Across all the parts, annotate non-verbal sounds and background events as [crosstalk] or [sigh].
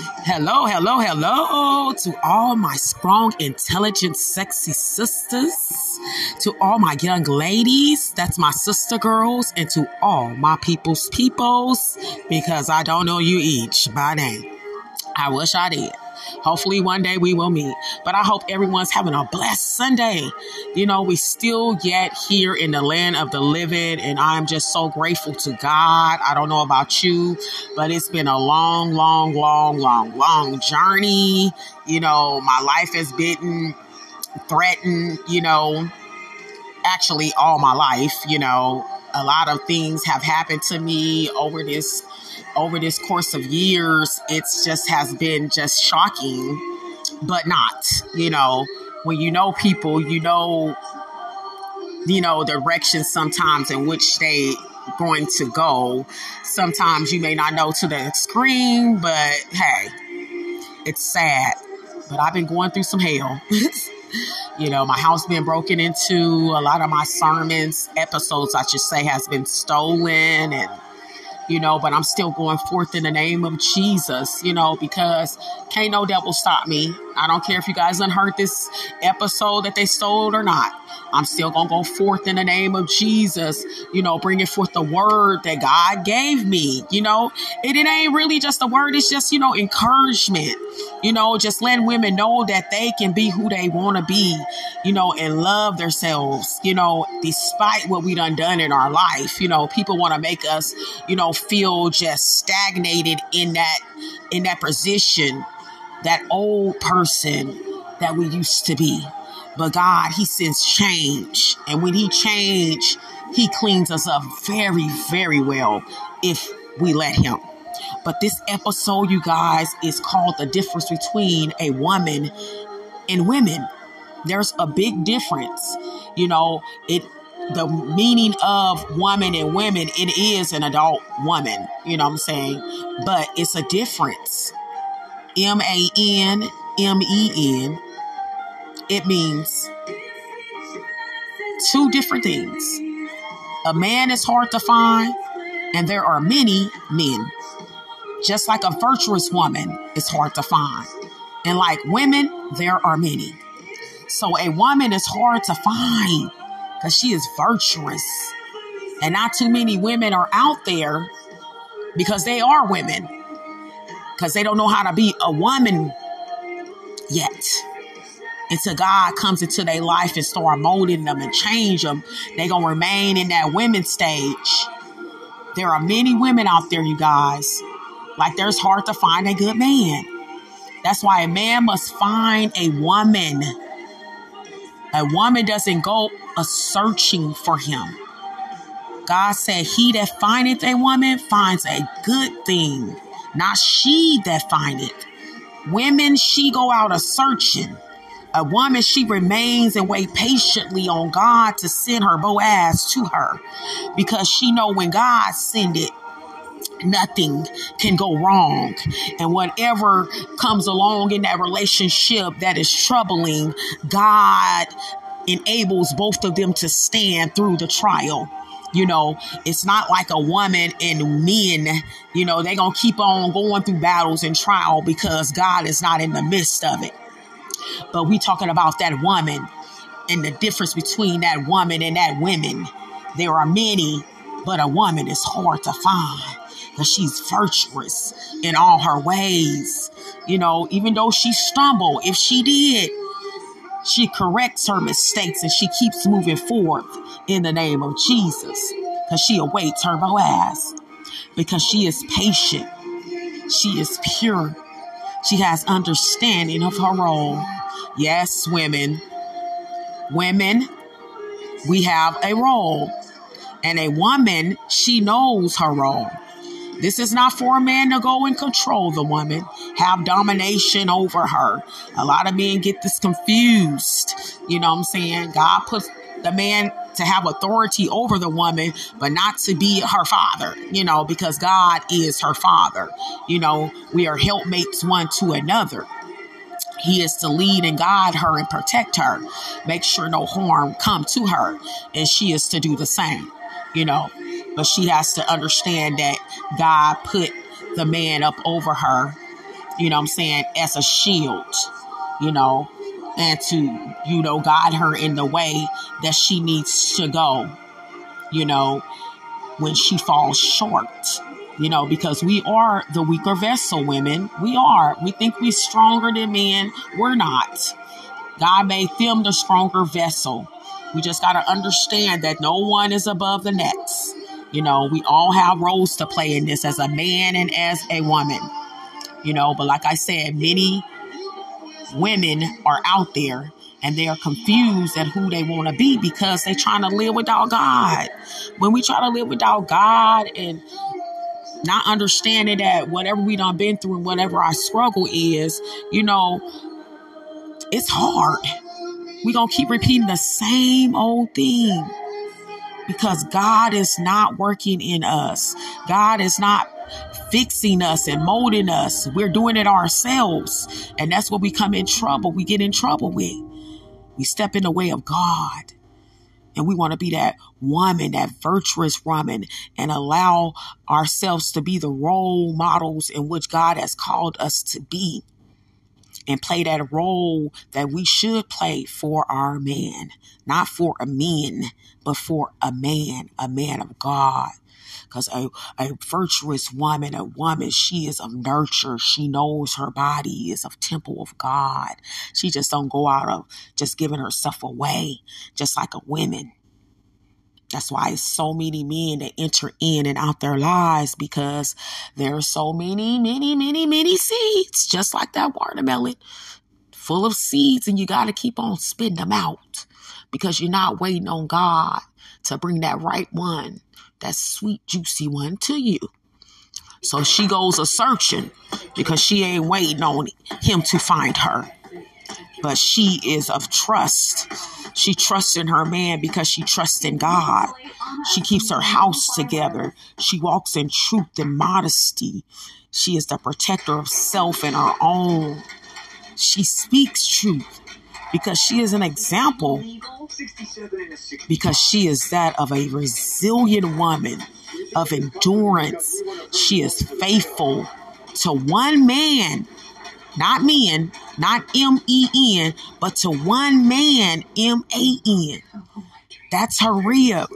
Hello, hello, hello to all my strong, intelligent, sexy sisters, to all my young ladies, that's my sister girls, and to all my people's peoples, because I don't know you each by name. I wish I did. Hopefully, one day we will meet. But I hope everyone's having a blessed Sunday. You know, we still yet here in the land of the living, and I'm just so grateful to God. I don't know about you, but it's been a long, long, long, long, long journey. You know, my life has been threatened, you know, actually all my life, you know. A lot of things have happened to me over this over this course of years, it's just has been just shocking, but not, you know, when you know people, you know, you know, direction sometimes in which they going to go. Sometimes you may not know to the extreme, but hey, it's sad. But I've been going through some hell. [laughs] you know, my house been broken into. A lot of my sermons, episodes, I should say, has been stolen and you know, but I'm still going forth in the name of Jesus, you know, because can't no devil stop me. I don't care if you guys unheard this episode that they stole or not. I'm still going to go forth in the name of Jesus, you know, bringing forth the word that God gave me, you know. It, it ain't really just a word, it's just, you know, encouragement, you know, just letting women know that they can be who they want to be, you know, and love themselves, you know, despite what we done done in our life. You know, people want to make us, you know, feel just stagnated in that, in that position, that old person that we used to be but God, He sends change. And when He change, He cleans us up very, very well if we let Him. But this episode, you guys, is called The Difference Between a Woman and Women. There's a big difference. You know, it the meaning of woman and women, it is an adult woman, you know what I'm saying? But it's a difference. M A N M E N it means two different things. A man is hard to find, and there are many men. Just like a virtuous woman is hard to find. And like women, there are many. So a woman is hard to find because she is virtuous. And not too many women are out there because they are women. Because they don't know how to be a woman yet until God comes into their life and start molding them and change them, they're going to remain in that women stage. There are many women out there, you guys. Like there's hard to find a good man. That's why a man must find a woman. A woman doesn't go a searching for him. God said, He that findeth a woman finds a good thing, not she that findeth. Women, she go out a searching. A woman, she remains and wait patiently on God to send her Boaz to her because she know when God send it, nothing can go wrong. And whatever comes along in that relationship that is troubling, God enables both of them to stand through the trial. You know, it's not like a woman and men, you know, they going to keep on going through battles and trial because God is not in the midst of it. But we talking about that woman and the difference between that woman and that women. There are many, but a woman is hard to find because she's virtuous in all her ways. You know, even though she stumbled, if she did, she corrects her mistakes and she keeps moving forward in the name of Jesus because she awaits her Boaz because she is patient. She is pure. She has understanding of her role. Yes, women. Women, we have a role. And a woman, she knows her role. This is not for a man to go and control the woman, have domination over her. A lot of men get this confused. You know what I'm saying? God puts the man to have authority over the woman, but not to be her father, you know, because God is her father. You know, we are helpmates one to another. He is to lead and guide her and protect her, make sure no harm come to her, and she is to do the same, you know. But she has to understand that God put the man up over her you know what I'm saying, as a shield, you know, and to, you know, guide her in the way that she needs to go, you know, when she falls short you know, because we are the weaker vessel women. We are. We think we're stronger than men. We're not. God made them the stronger vessel. We just got to understand that no one is above the next. You know, we all have roles to play in this as a man and as a woman. You know, but like I said, many women are out there and they are confused at who they want to be because they're trying to live without God. When we try to live without God and not understanding that whatever we done been through and whatever our struggle is, you know, it's hard. we gonna keep repeating the same old thing because God is not working in us. God is not fixing us and molding us. We're doing it ourselves. And that's what we come in trouble. We get in trouble with. We step in the way of God. And we want to be that woman, that virtuous woman, and allow ourselves to be the role models in which God has called us to be and play that role that we should play for our man, not for a man, but for a man, a man of God. Because a, a virtuous woman, a woman, she is of nurture. She knows her body is of temple of God. She just don't go out of just giving herself away, just like a woman. That's why so many men that enter in and out their lives because there are so many, many, many, many seeds, just like that watermelon, full of seeds, and you got to keep on spitting them out because you're not waiting on God to bring that right one that sweet, juicy one to you. So she goes a searching because she ain't waiting on him to find her. But she is of trust. She trusts in her man because she trusts in God. She keeps her house together. She walks in truth and modesty. She is the protector of self and her own. She speaks truth because she is an example because she is that of a resilient woman of endurance. She is faithful to one man, not men, not M E N, but to one man, M A N. Oh, oh that's her rib.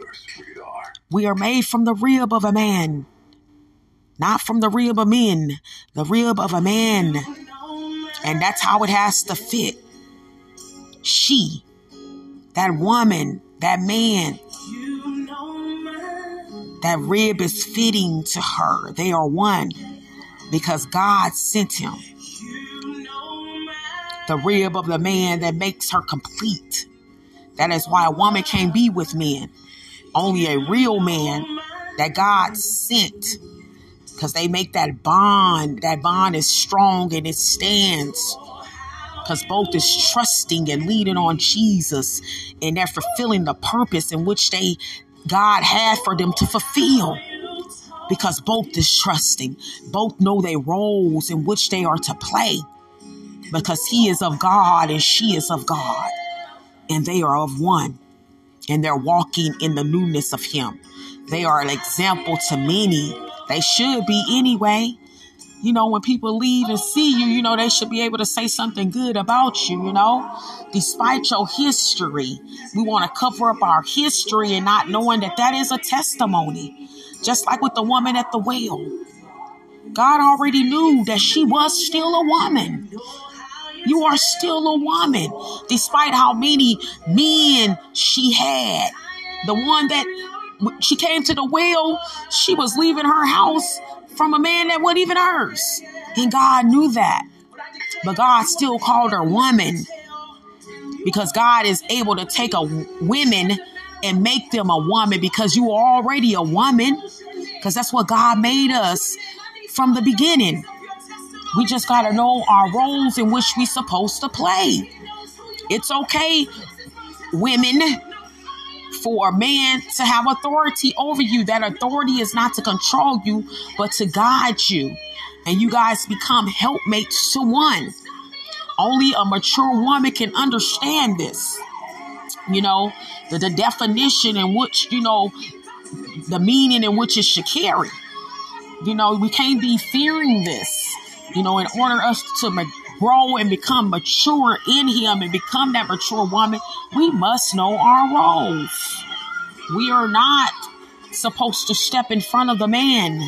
We are made from the rib of a man, not from the rib of men, the rib of a man. And that's how it has to fit. She that woman, that man, that rib is fitting to her. They are one because God sent him. The rib of the man that makes her complete. That is why a woman can't be with men. Only a real man that God sent. Because they make that bond. That bond is strong and it stands because both is trusting and leaning on Jesus and they're fulfilling the purpose in which they God had for them to fulfill. Because both is trusting, both know their roles in which they are to play. Because he is of God and she is of God, and they are of one, and they're walking in the newness of him. They are an example to many. They should be anyway you know, when people leave and see you, you know, they should be able to say something good about you, you know, despite your history. We want to cover up our history and not knowing that that is a testimony. Just like with the woman at the well. God already knew that she was still a woman. You are still a woman, despite how many men she had. The one that she came to the well, she was leaving her house from a man that wasn't even hers. And God knew that. But God still called her woman because God is able to take a woman and make them a woman because you are already a woman because that's what God made us from the beginning. We just got to know our roles in which we're supposed to play. It's okay, women, for a man to have authority over you. That authority is not to control you, but to guide you. And you guys become helpmates to one. Only a mature woman can understand this. You know, the, the definition in which, you know, the meaning in which it should carry. You know, we can't be fearing this You know, in order us to grow and become mature in Him and become that mature woman, we must know our roles. We are not supposed to step in front of the man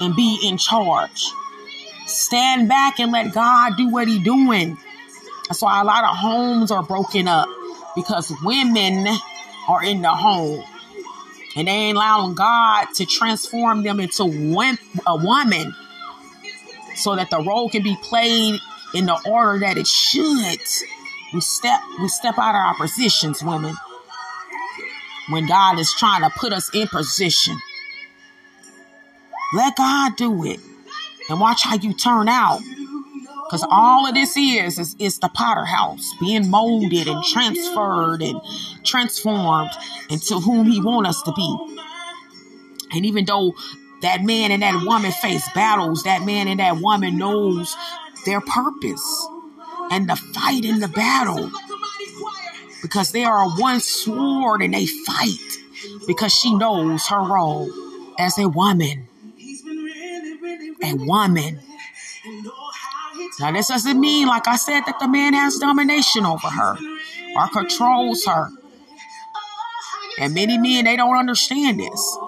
and be in charge. Stand back and let God do what He doing. That's why a lot of homes are broken up because women are in the home and they ain't allowing God to transform them into a woman so that the role can be played in the order that it should. We step we step out of our positions, women. When God is trying to put us in position. Let God do it. And watch how you turn out. Because all of this is, is is the potter house being molded and transferred and transformed into whom he wants us to be. And even though that man and that woman face battles, that man and that woman knows their purpose and the fight in the battle. Because they are one sword and they fight because she knows her role as a woman. A woman. Now, this doesn't mean, like I said, that the man has domination over her or controls her. And many men, they don't understand this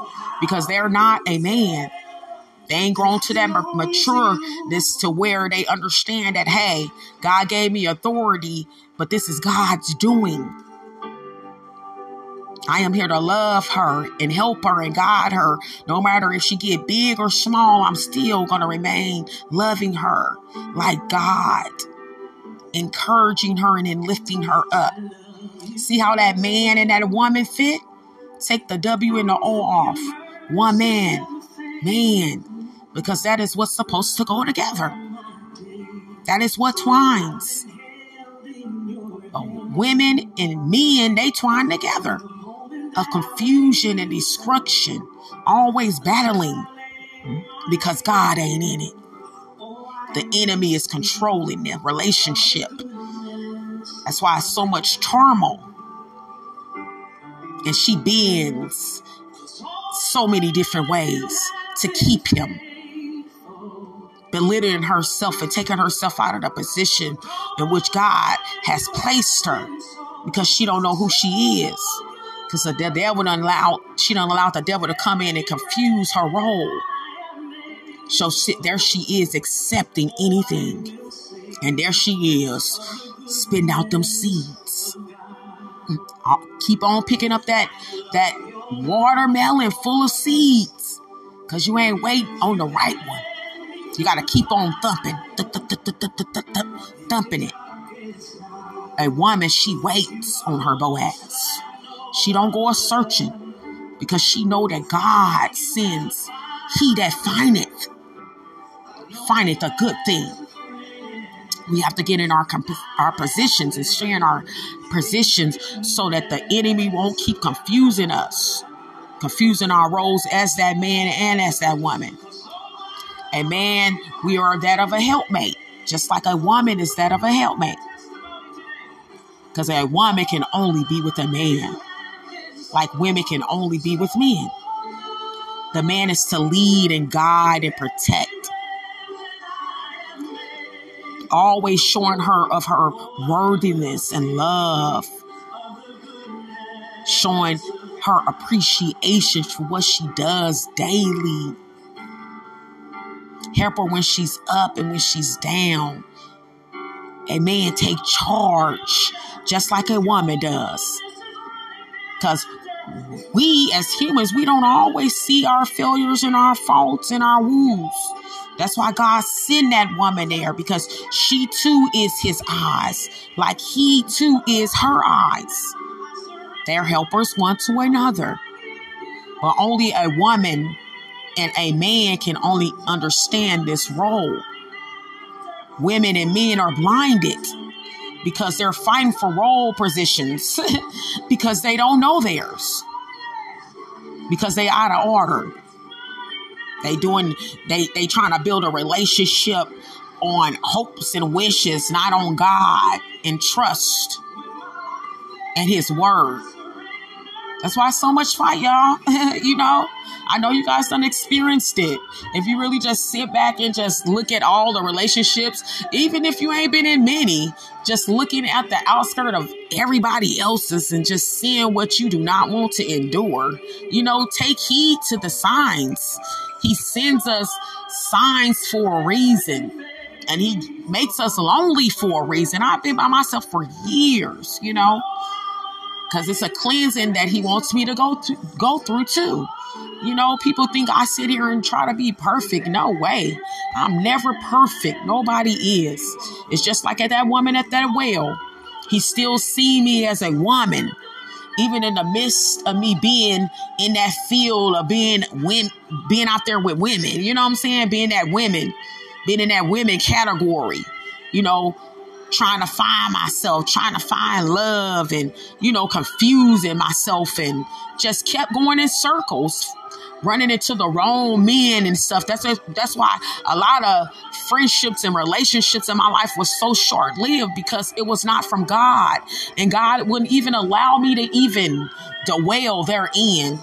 because they're not a man. They ain't grown to that matureness to where they understand that, hey, God gave me authority, but this is God's doing. I am here to love her and help her and guide her. No matter if she get big or small, I'm still going to remain loving her like God, encouraging her and then lifting her up. See how that man and that woman fit? Take the W and the O off. One man, man, because that is what's supposed to go together. That is what twines. Uh, women and men, they twine together of confusion and destruction, always battling because God ain't in it. The enemy is controlling their relationship. That's why so much turmoil. And she bends so many different ways to keep him belittling herself and taking herself out of the position in which God has placed her because she don't know who she is. Because the devil don't allow she don't allow the devil to come in and confuse her role. So there she is accepting anything. And there she is, spitting out them seeds. I'll keep on picking up that that watermelon full of seeds. Cause you ain't waiting on the right one. You gotta keep on thumping, thumping it. A woman, she waits on her Boaz. She don't go a searching because she know that God sends he that findeth, findeth a good thing. We have to get in our our positions and stay in our positions so that the enemy won't keep confusing us, confusing our roles as that man and as that woman. A man, we are that of a helpmate, just like a woman is that of a helpmate. Because a woman can only be with a man like women can only be with men. The man is to lead and guide and protect. Always showing her of her worthiness and love. Showing her appreciation for what she does daily. Help her when she's up and when she's down. A man take charge just like a woman does. Because we as humans, we don't always see our failures and our faults and our wounds. That's why God sent that woman there because she too is his eyes, like he too is her eyes. They're helpers one to another. But only a woman and a man can only understand this role. Women and men are blinded because they're fighting for role positions [laughs] because they don't know theirs because they out of order they doing they they trying to build a relationship on hopes and wishes not on god and trust and his word That's why so much fight, y'all. [laughs] you know, I know you guys done experienced it. If you really just sit back and just look at all the relationships, even if you ain't been in many, just looking at the outskirt of everybody else's and just seeing what you do not want to endure, you know, take heed to the signs. He sends us signs for a reason and he makes us lonely for a reason. I've been by myself for years, you know because it's a cleansing that he wants me to go to go through too. You know, people think I sit here and try to be perfect. No way. I'm never perfect. Nobody is. It's just like at that woman at that well. He still see me as a woman. Even in the midst of me being in that field of being being out there with women, you know what I'm saying? Being that women, being in that women category, you know, trying to find myself, trying to find love and, you know, confusing myself and just kept going in circles, running into the wrong men and stuff. That's a, that's why a lot of friendships and relationships in my life was so short lived because it was not from God. And God wouldn't even allow me to even dwell therein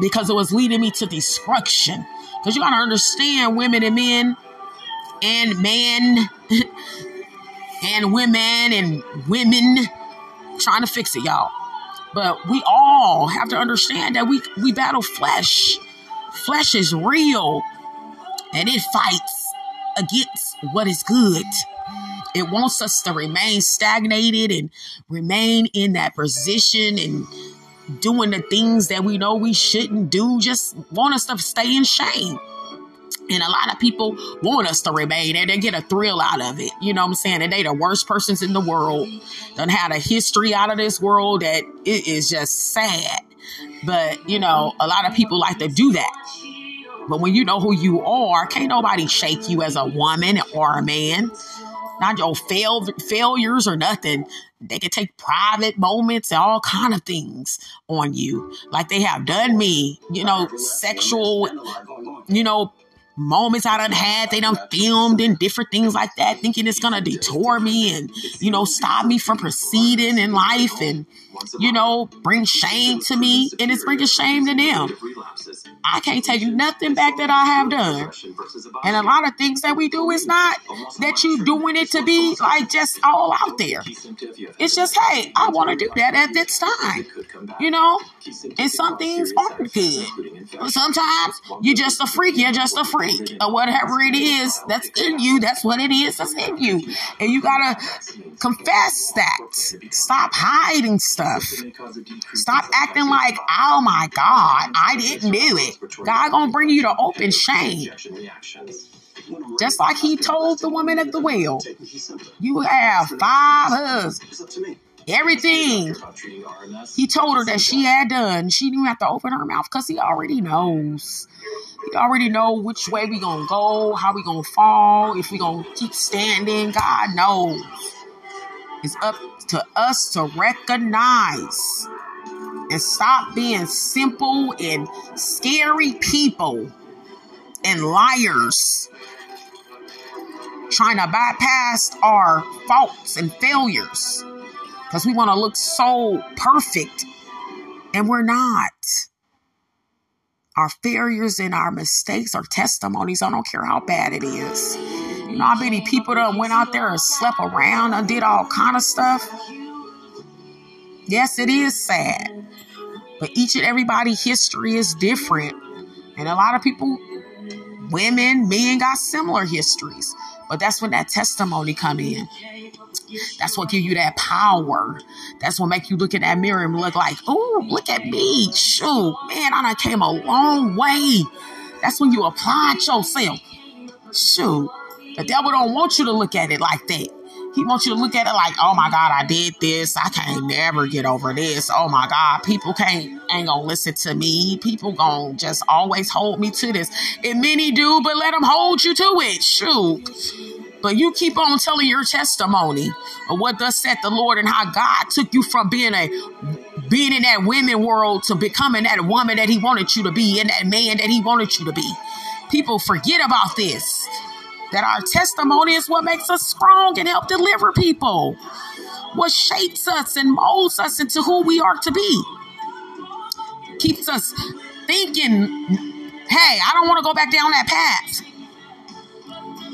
because it was leading me to destruction. Because you got to understand women and men and men [laughs] and women and women trying to fix it, y'all. But we all have to understand that we we battle flesh. Flesh is real and it fights against what is good. It wants us to remain stagnated and remain in that position and doing the things that we know we shouldn't do, just want us to stay in shame. And a lot of people want us to remain and they get a thrill out of it. You know what I'm saying? And they the worst persons in the world. Done had a history out of this world that it is just sad. But, you know, a lot of people like to do that. But when you know who you are, can't nobody shake you as a woman or a man. Not your fail, failures or nothing. They can take private moments and all kind of things on you, like they have done me. You know, sexual, you know, moments I done had, they done filmed and different things like that, thinking it's gonna detour me and, you know, stop me from proceeding in life and, you know, bring shame to me. And it's bringing shame to them. I can't tell you nothing back that I have done. And a lot of things that we do is not that you doing it to be like just all out there. It's just, hey, I want to do that at this time. You know? And some things aren't good. Sometimes you're just a freak, you're just a freak. Or whatever it is that's in you, that's what it is that's in you. And you gotta confess that. Stop hiding stuff. Stop acting like, oh my God, I didn't do it. God gonna bring you to open shame. Just like he told the woman at the well, you have five husbands. Everything he told her that she had done, she didn't have to open her mouth because he already knows. He already know which way we gonna go, how we gonna fall, if we gonna keep standing. God knows. It's up to us to recognize and stop being simple and scary people and liars trying to bypass our faults and failures because we want to look so perfect and we're not. Our failures and our mistakes are testimonies. I don't care how bad it is. How many people that went out there and slept around and did all kind of stuff? Yes, it is sad. But each and everybody history is different. And a lot of people, women, men got similar histories. But that's when that testimony come in. That's what give you that power. That's what make you look in that mirror and look like, oh, look at me. Shoot, man, I done came a long way. That's when you apply yourself. Shoot. The devil don't want you to look at it like that. He wants you to look at it like, oh my God, I did this. I can't never get over this. Oh my God, people can't ain't gonna listen to me. People gonna just always hold me to this. And many do, but let them hold you to it. Shoot. But you keep on telling your testimony of what thus said the Lord and how God took you from being a being in that women world to becoming that woman that He wanted you to be and that man that He wanted you to be. People forget about this that our testimony is what makes us strong and help deliver people, what shapes us and molds us into who we are to be. keeps us thinking, hey, I don't want to go back down that path.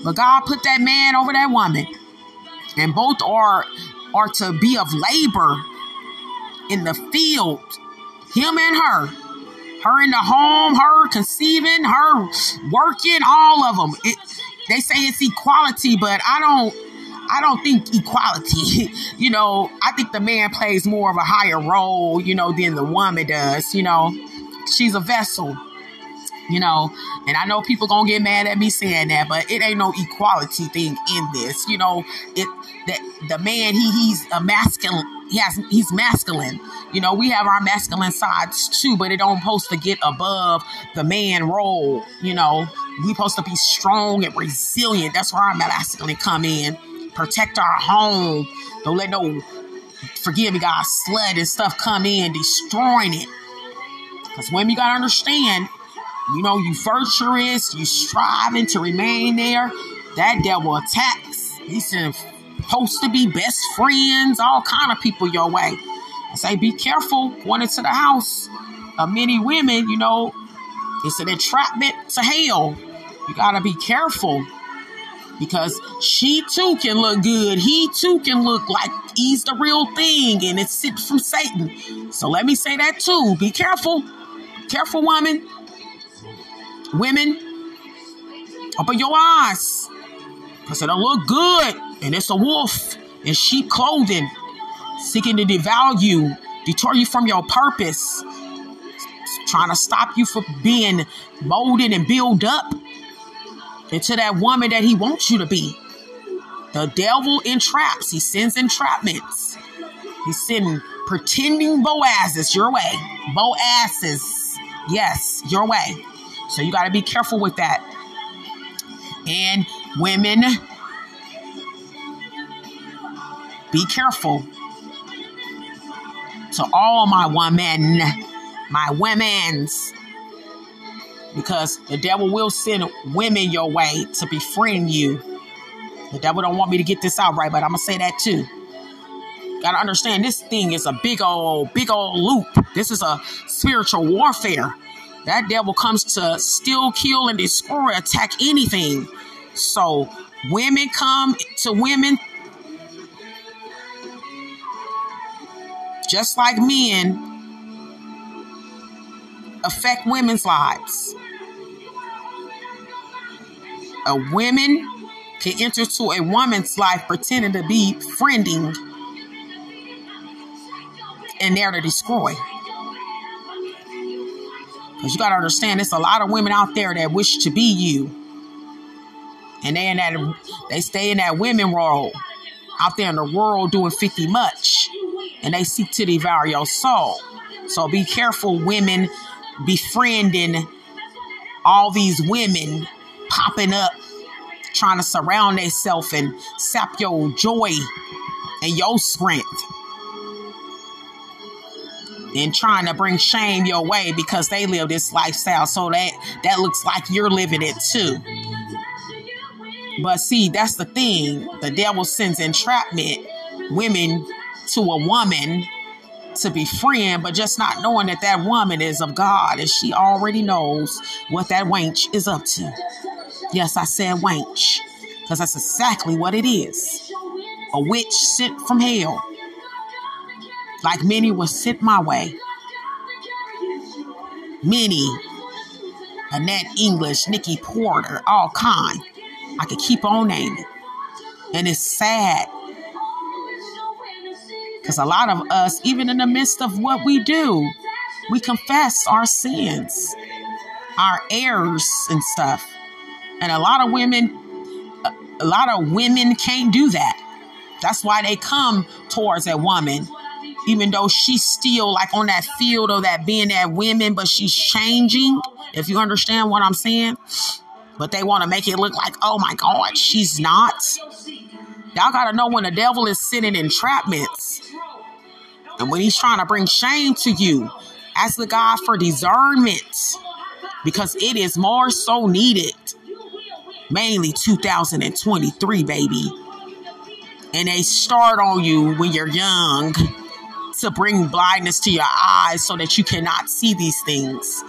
But God put that man over that woman. And both are are to be of labor in the field. Him and her. Her in the home, her conceiving, her working, all of them. It, they say it's equality, but I don't I don't think equality. [laughs] you know, I think the man plays more of a higher role, you know, than the woman does. You know, she's a vessel. You know, and I know people gonna get mad at me saying that, but it ain't no equality thing in this. You know, it that the man he he's a masculine. He has he's masculine. You know, we have our masculine sides too, but it don't supposed to get above the man role. You know, we supposed to be strong and resilient. That's where our masculine come in protect our home. Don't let no, forgive me, God, sled and stuff come in, destroying it. Because women, you got to understand, you know, you virtuous, you striving to remain there. That devil attacks. He's supposed to be best friends, all kind of people your way. I say, be careful going into the house of many women, you know, it's an entrapment to hell. You got to be careful because she too can look good. He too can look like he's the real thing and it's sent from Satan. So let me say that too. Be careful. Careful, woman. Women, open your eyes. Because it'll look good and it's a wolf in sheep clothing seeking to devour you, detour you from your purpose, trying to stop you from being molded and built up into that woman that he wants you to be. The devil entraps, he sends entrapments. He's sending pretending Boazes your way. Boazes, yes, your way. So you got to be careful with that. And women, be careful. To all my women, my women's, because the devil will send women your way to befriend you. The devil don't want me to get this out right, but I'm gonna say that too. Gotta understand this thing is a big old, big old loop. This is a spiritual warfare. That devil comes to steal, kill, and destroy, attack anything. So women come to women just like men affect women's lives a woman can enter to a woman's life pretending to be friending and there to destroy. Because you got to understand, there's a lot of women out there that wish to be you. And they in that they stay in that women role out there in the world doing 50 much. And they seek to devour your soul. So be careful, women befriending all these women popping up, trying to surround themselves and sap your joy and your strength. And trying to bring shame your way because they live this lifestyle. So that that looks like you're living it too. But see, that's the thing. The devil sends entrapment women to a woman to be befriend, but just not knowing that that woman is of God and she already knows what that wench is up to. Yes, I said wench, because that's exactly what it is. A witch sent from hell. Like many were sent my way. Many. Annette English, Nikki Porter, all kind. I could keep on naming. And it's sad. Because a lot of us, even in the midst of what we do, we confess our sins, our errors and stuff. And a lot of women, a lot of women can't do that. That's why they come towards a woman, even though she's still like on that field of that being that women, but she's changing. If you understand what I'm saying, but they want to make it look like, oh my God, she's not. Y'all got to know when the devil is sitting entrapments and when he's trying to bring shame to you, ask the God for discernment because it is more so needed mainly 2023, baby. And they start on you when you're young to bring blindness to your eyes so that you cannot see these things.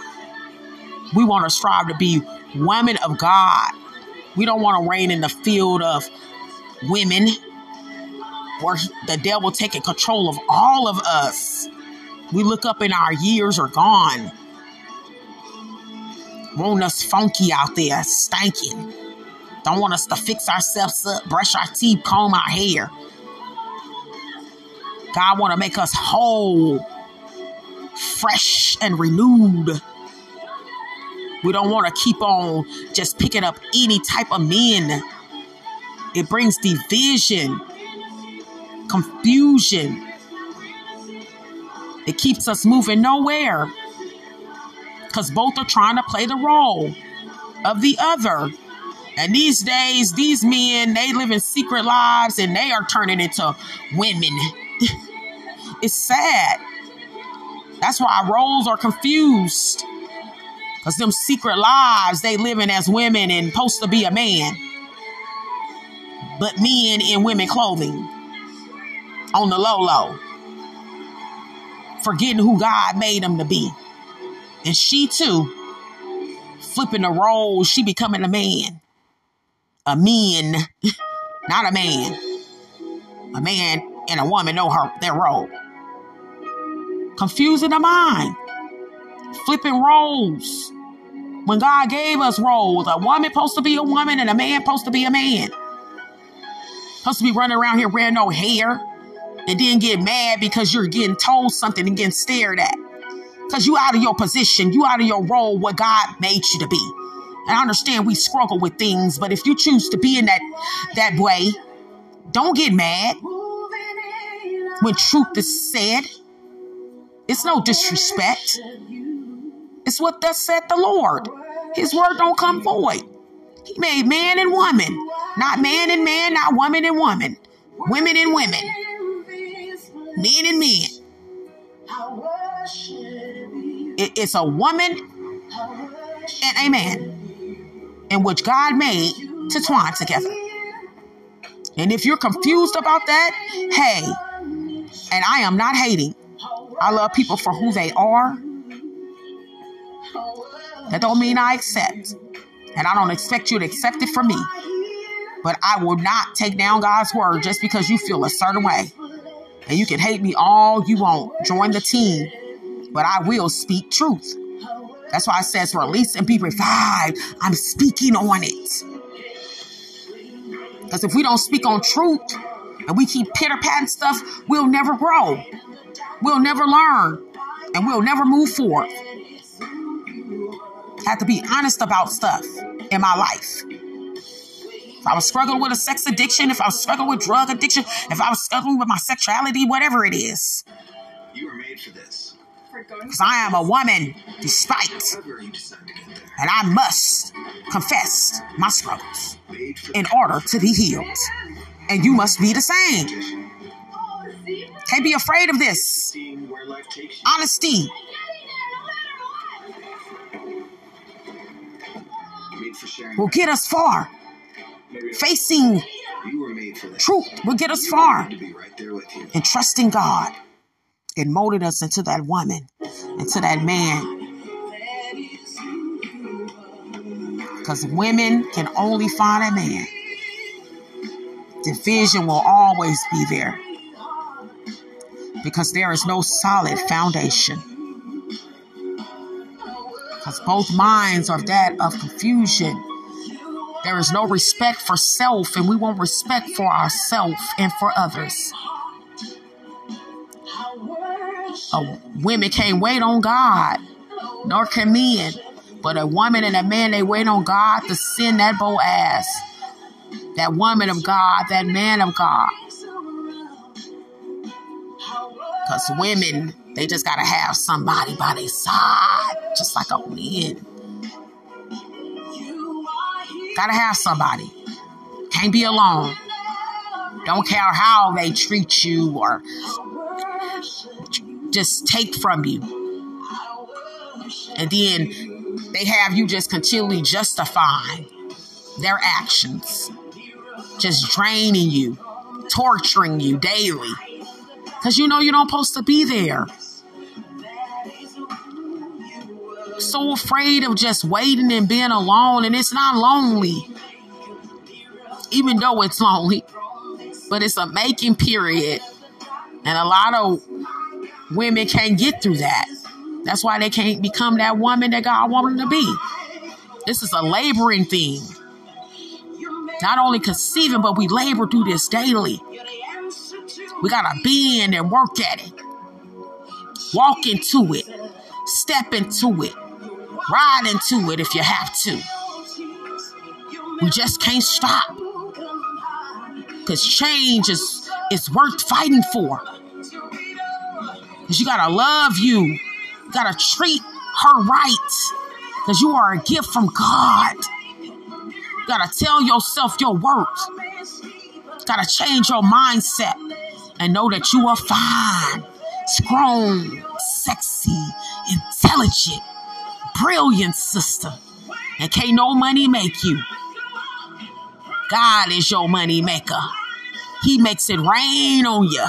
We want to strive to be women of God. We don't want to reign in the field of women where the devil taking control of all of us. We look up and our years are gone. Want us funky out there, stanking. Don't want us to fix ourselves up, brush our teeth, comb our hair. God want to make us whole, fresh and renewed. We don't want to keep on just picking up any type of men. It brings division, confusion. It keeps us moving nowhere because both are trying to play the role of the other. And these days, these men, they live in secret lives and they are turning into women. [laughs] it's sad. That's why roles are confused. Because them secret lives they living as women and supposed to be a man. But men in women clothing. On the low low. Forgetting who God made them to be. And she too, flipping the roles, she becoming a man. A man, [laughs] not a man. A man and a woman know her their role. Confusing the mind. Flipping roles. When God gave us roles, a woman supposed to be a woman and a man supposed to be a man. Supposed to be running around here wearing no hair and then get mad because you're getting told something and getting stared at. Because you out of your position, you out of your role, what God made you to be. And I understand we struggle with things, but if you choose to be in that that way, don't get mad when truth is said. It's no disrespect. It's what thus said the Lord. His word don't come void. He made man and woman, not man and man, not woman and woman, women and women, men and men. it's a woman and a man in which God made to twine together. And if you're confused about that, hey, and I am not hating. I love people for who they are. That don't mean I accept. And I don't expect you to accept it from me. But I will not take down God's word just because you feel a certain way. And you can hate me all you want. Join the team. But I will speak truth. That's why it says release and be revived. I'm speaking on it. Because if we don't speak on truth and we keep pitter patting stuff, we'll never grow. We'll never learn. And we'll never move forward. I have to be honest about stuff in my life. If I was struggling with a sex addiction, if I was struggling with drug addiction, if I was struggling with my sexuality, whatever it is. You were made for this. Because I am a woman, despite. And I must confess my struggles in order to be healed. And you must be the same. Can't be afraid of this. Honesty. Will get us far. Facing truth will get us far. And trusting God and molded us into that woman, into that man. Because women can only find a man. Division will always be there. Because there is no solid foundation because both minds are that of confusion. There is no respect for self, and we want respect for ourselves and for others. A women can't wait on God, nor can men. But a woman and a man, they wait on God to send that Boaz, that woman of God, that man of God. Because women they just gotta have somebody by their side, just like a wind. Gotta have somebody. Can't be alone. Don't care how they treat you or just take from you. And then they have you just continually justifying their actions, just draining you, torturing you daily Because you know you're not supposed to be there. So afraid of just waiting and being alone, and it's not lonely. Even though it's lonely, but it's a making period. And a lot of women can't get through that. That's why they can't become that woman that God wanted them to be. This is a laboring thing. Not only conceiving, but we labor through this daily. We got to be in and work at it. Walk into it. Step into it. Ride into it if you have to. We just can't stop. Because change is, is worth fighting for. Because you got to love you. You got to treat her right. Because you are a gift from God. You got to tell yourself your worth. You got to change your mindset and know that you are fine, strong, sexy, intelligent, brilliant sister. And can't no money make you. God is your money maker. He makes it rain on you.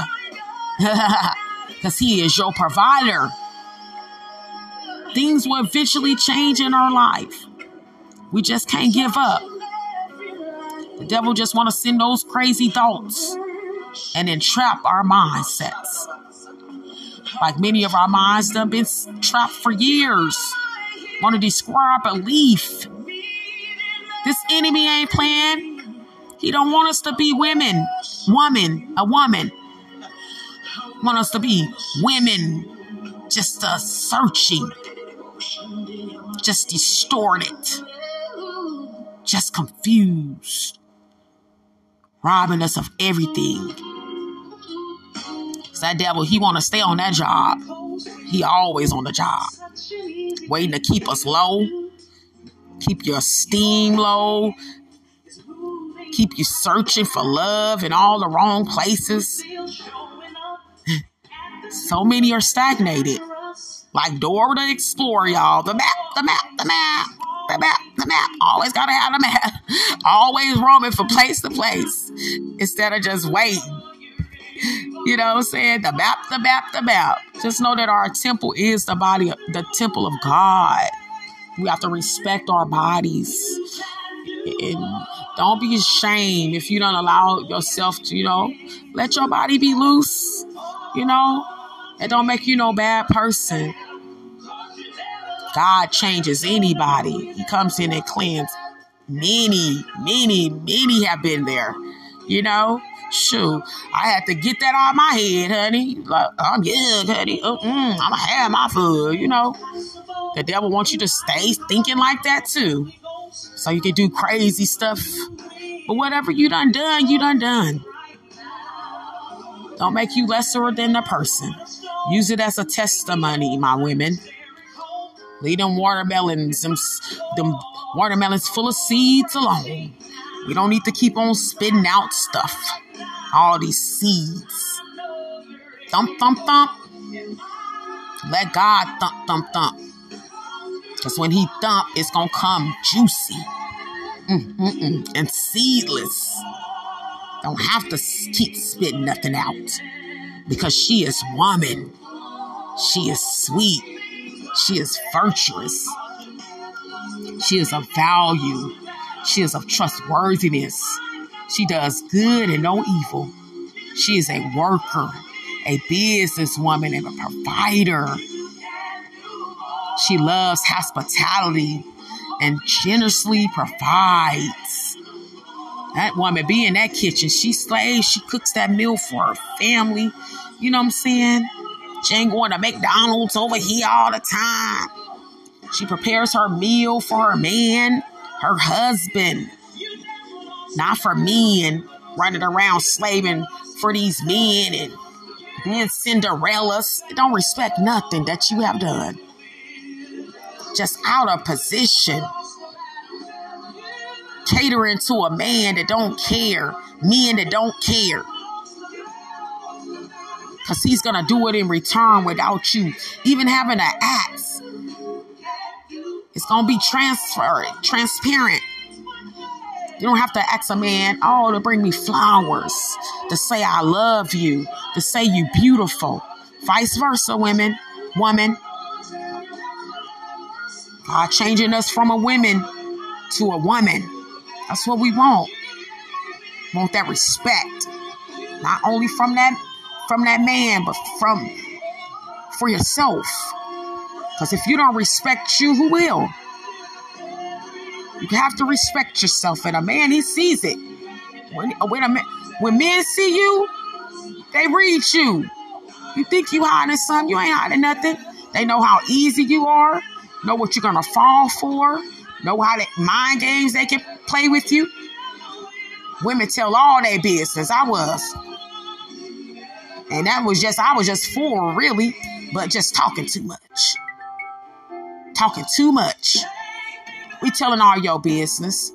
[laughs] Because he is your provider. Things will eventually change in our life. We just can't give up. The devil just want to send those crazy thoughts and entrap our mindsets. Like many of our minds have been trapped for years. Want to describe belief. This enemy ain't playing. He don't want us to be women, woman, a woman. Want us to be women, just uh, searching, just distorted, just confused, robbing us of everything. Cause that devil, he want to stay on that job. He always on the job, waiting to keep us low, keep your steam low, keep you searching for love in all the wrong places. [laughs] so many are stagnated. Like Dora the Explorer, y'all. The map, the map, the map, the map, the map. Always gotta have the map. [laughs] Always roaming from place to place instead of just waiting. You know what I'm saying? The map, the map, the map. Just know that our temple is the body, of, the temple of God. We have to respect our bodies. And don't be ashamed if you don't allow yourself to, you know, let your body be loose. You know, it don't make you no bad person. God changes anybody. He comes in and cleans. Many, many, many have been there. You know, shoot, I had to get that out of my head, honey. Like, I'm good, honey. Uh, mm, I'm gonna have my food. You know, the devil wants you to stay thinking like that too, so you can do crazy stuff. But whatever you done done, you done done. Don't make you lesser than the person. Use it as a testimony, my women. Leave them watermelons, them, them watermelons full of seeds alone. We don't need to keep on spitting out stuff. All these seeds. Thump, thump, thump. Let God thump, thump, thump. Because when He thump, it's going to come juicy Mm-mm-mm. and seedless. Don't have to keep spitting nothing out. Because she is woman. She is sweet. She is virtuous. She is of value. She is of trustworthiness. She does good and no evil. She is a worker, a businesswoman, and a provider. She loves hospitality and generously provides. That woman be in that kitchen. She slays, she cooks that meal for her family. You know what I'm saying? She ain't going to McDonald's over here all the time. She prepares her meal for her man, her husband. Not for men running around slaving for these men and being Cinderellas. Don't respect nothing that you have done. Just out of position. Catering to a man that don't care. Men that don't care because he's going to do it in return without you even having to ask. It's going to be transferred, transparent. You don't have to ask a man, oh, to bring me flowers, to say I love you, to say you beautiful. Vice versa, women, woman. God changing us from a woman to a woman. That's what we want. Want that respect. Not only from that from that man, but from for yourself. Because if you don't respect you, who will? You have to respect yourself. And a man, he sees it. When, when, a man, when men see you, they read you. You think you hiding something, you ain't hiding nothing. They know how easy you are, know what you're to fall for, know how to mind games they can play with you. Women tell all their business. I was. And that was just, I was just for really, but just talking too much. Talking too much. We telling all your business.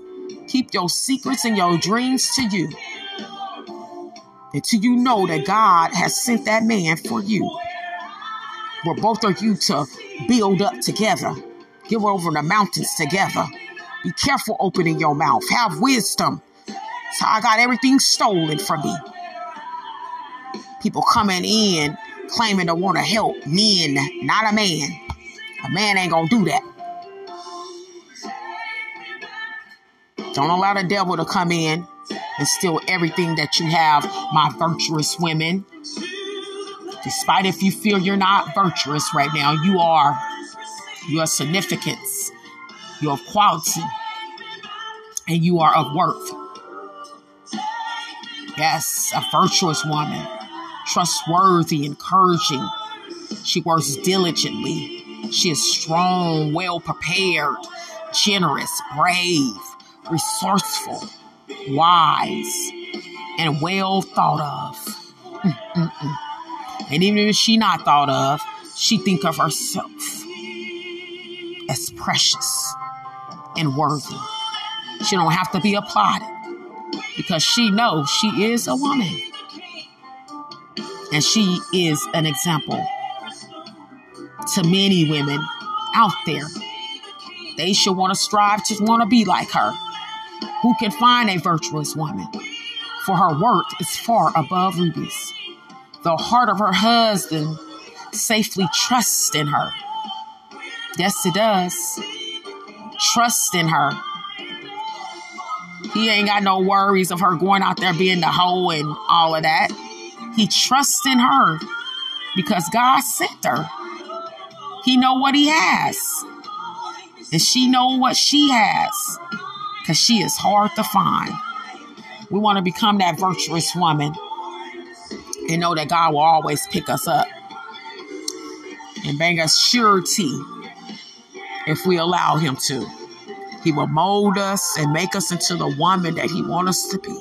Keep your secrets and your dreams to you. Until you know that God has sent that man for you. For both of you to build up together. Give over the mountains together. Be careful opening your mouth. Have wisdom. So I got everything stolen from me. People coming in claiming to want to help men, not a man. A man ain't gonna do that. Don't allow the devil to come in and steal everything that you have, my virtuous women. Despite if you feel you're not virtuous right now, you are. You are significance. You are quality. And you are of worth. Yes, a virtuous woman. Trustworthy, encouraging. She works diligently. She is strong, well prepared, generous, brave, resourceful, wise, and well thought of. Mm-mm-mm. And even if she not thought of, she think of herself as precious and worthy. She don't have to be applauded because she knows she is a woman. And she is an example to many women out there. They should want to strive to want to be like her who can find a virtuous woman, for her worth is far above rubies. The heart of her husband safely trusts in her. Yes, it does. Trust in her. He ain't got no worries of her going out there being the hoe and all of that. He trusts in her because God sent her. He know what he has. And she know what she has because she is hard to find. We want to become that virtuous woman and know that God will always pick us up and bring us surety if we allow Him to. He will mold us and make us into the woman that He wants us to be.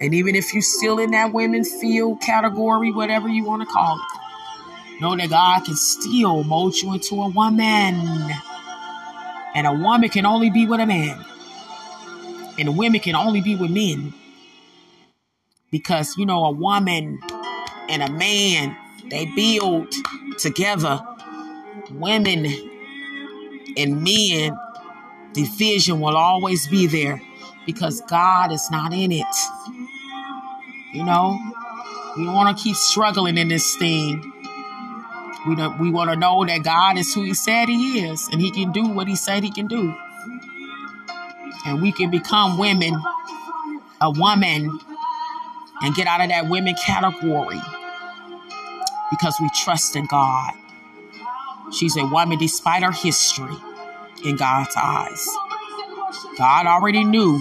And even if you're still in that women field category, whatever you want to call it, know that God can still mold you into a woman. And a woman can only be with a man and women can only be with men. Because you know a woman and a man they build together. Women and men division will always be there because god is not in it. You know we don't want to keep struggling in this thing. We we want to know that god is who he said he is and he can do what he said he can do and we can become women, a woman, and get out of that women category because we trust in God. She's a woman despite her history in God's eyes. God already knew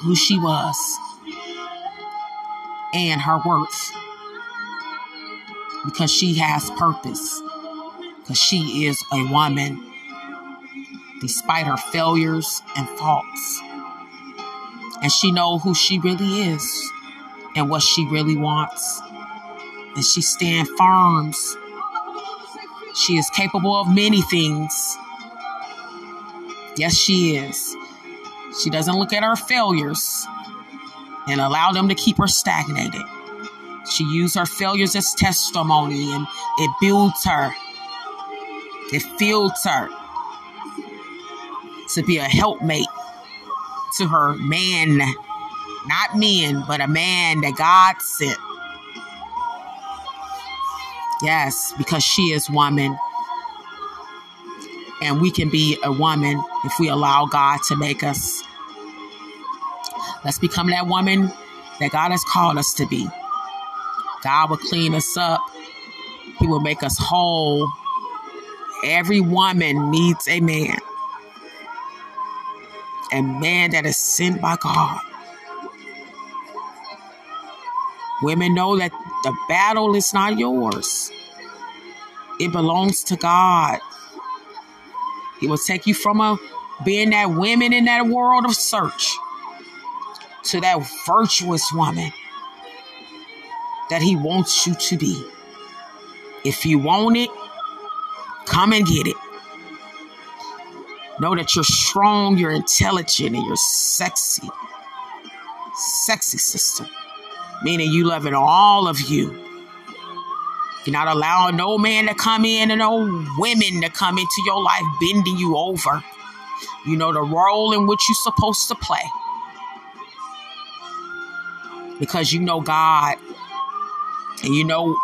who she was and her worth because she has purpose, because she is a woman despite her failures and faults. And she know who she really is and what she really wants. And she stand firms. She is capable of many things. Yes, she is. She doesn't look at her failures and allow them to keep her stagnated. She used her failures as testimony and it builds her. It fuels her to be a helpmate to her man, not men, but a man that God sent. Yes, because she is woman. And we can be a woman if we allow God to make us. Let's become that woman that God has called us to be. God will clean us up. He will make us whole. Every woman needs a man. A man that is sent by God. Women know that the battle is not yours. It belongs to God. He will take you from a being that women in that world of search to that virtuous woman that he wants you to be. If you want it, come and get it. Know that you're strong, you're intelligent, and you're sexy. Sexy sister. Meaning you loving all of you. You're not allowing no man to come in and no women to come into your life bending you over. You know the role in which you're supposed to play. Because you know God and you know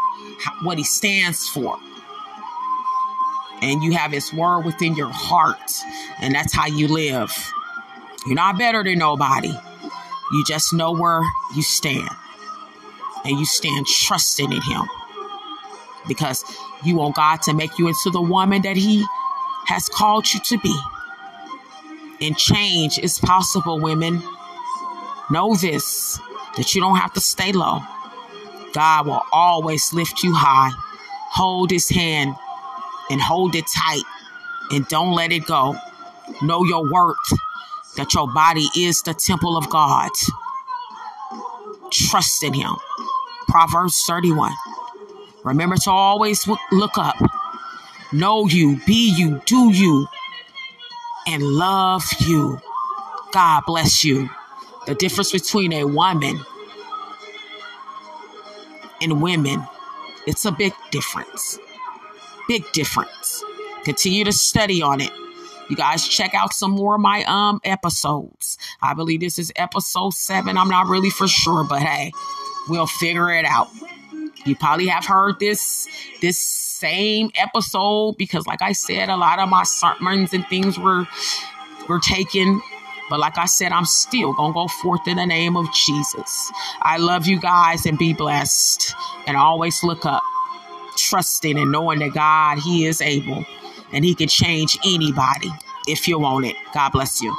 what He stands for. And you have His word within your heart, and that's how you live. You're not better than nobody. You just know where you stand. And you stand trusting in Him because you want God to make you into the woman that He has called you to be. And change is possible, women. Know this that you don't have to stay low. God will always lift you high. Hold His hand and hold it tight and don't let it go. Know your worth, that your body is the temple of God. Trust in Him. Proverbs 31. Remember to always look up. Know you, be you, do you, and love you. God bless you. The difference between a woman and women, it's a big difference. Big difference. Continue to study on it. You guys check out some more of my um episodes. I believe this is episode seven. I'm not really for sure, but hey, we'll figure it out. You probably have heard this this same episode because like I said, a lot of my sermons and things were were taken. But like I said, I'm still gonna go forth in the name of Jesus. I love you guys and be blessed. And always look up, trusting and knowing that God, He is able and He can change anybody if you want it. God bless you.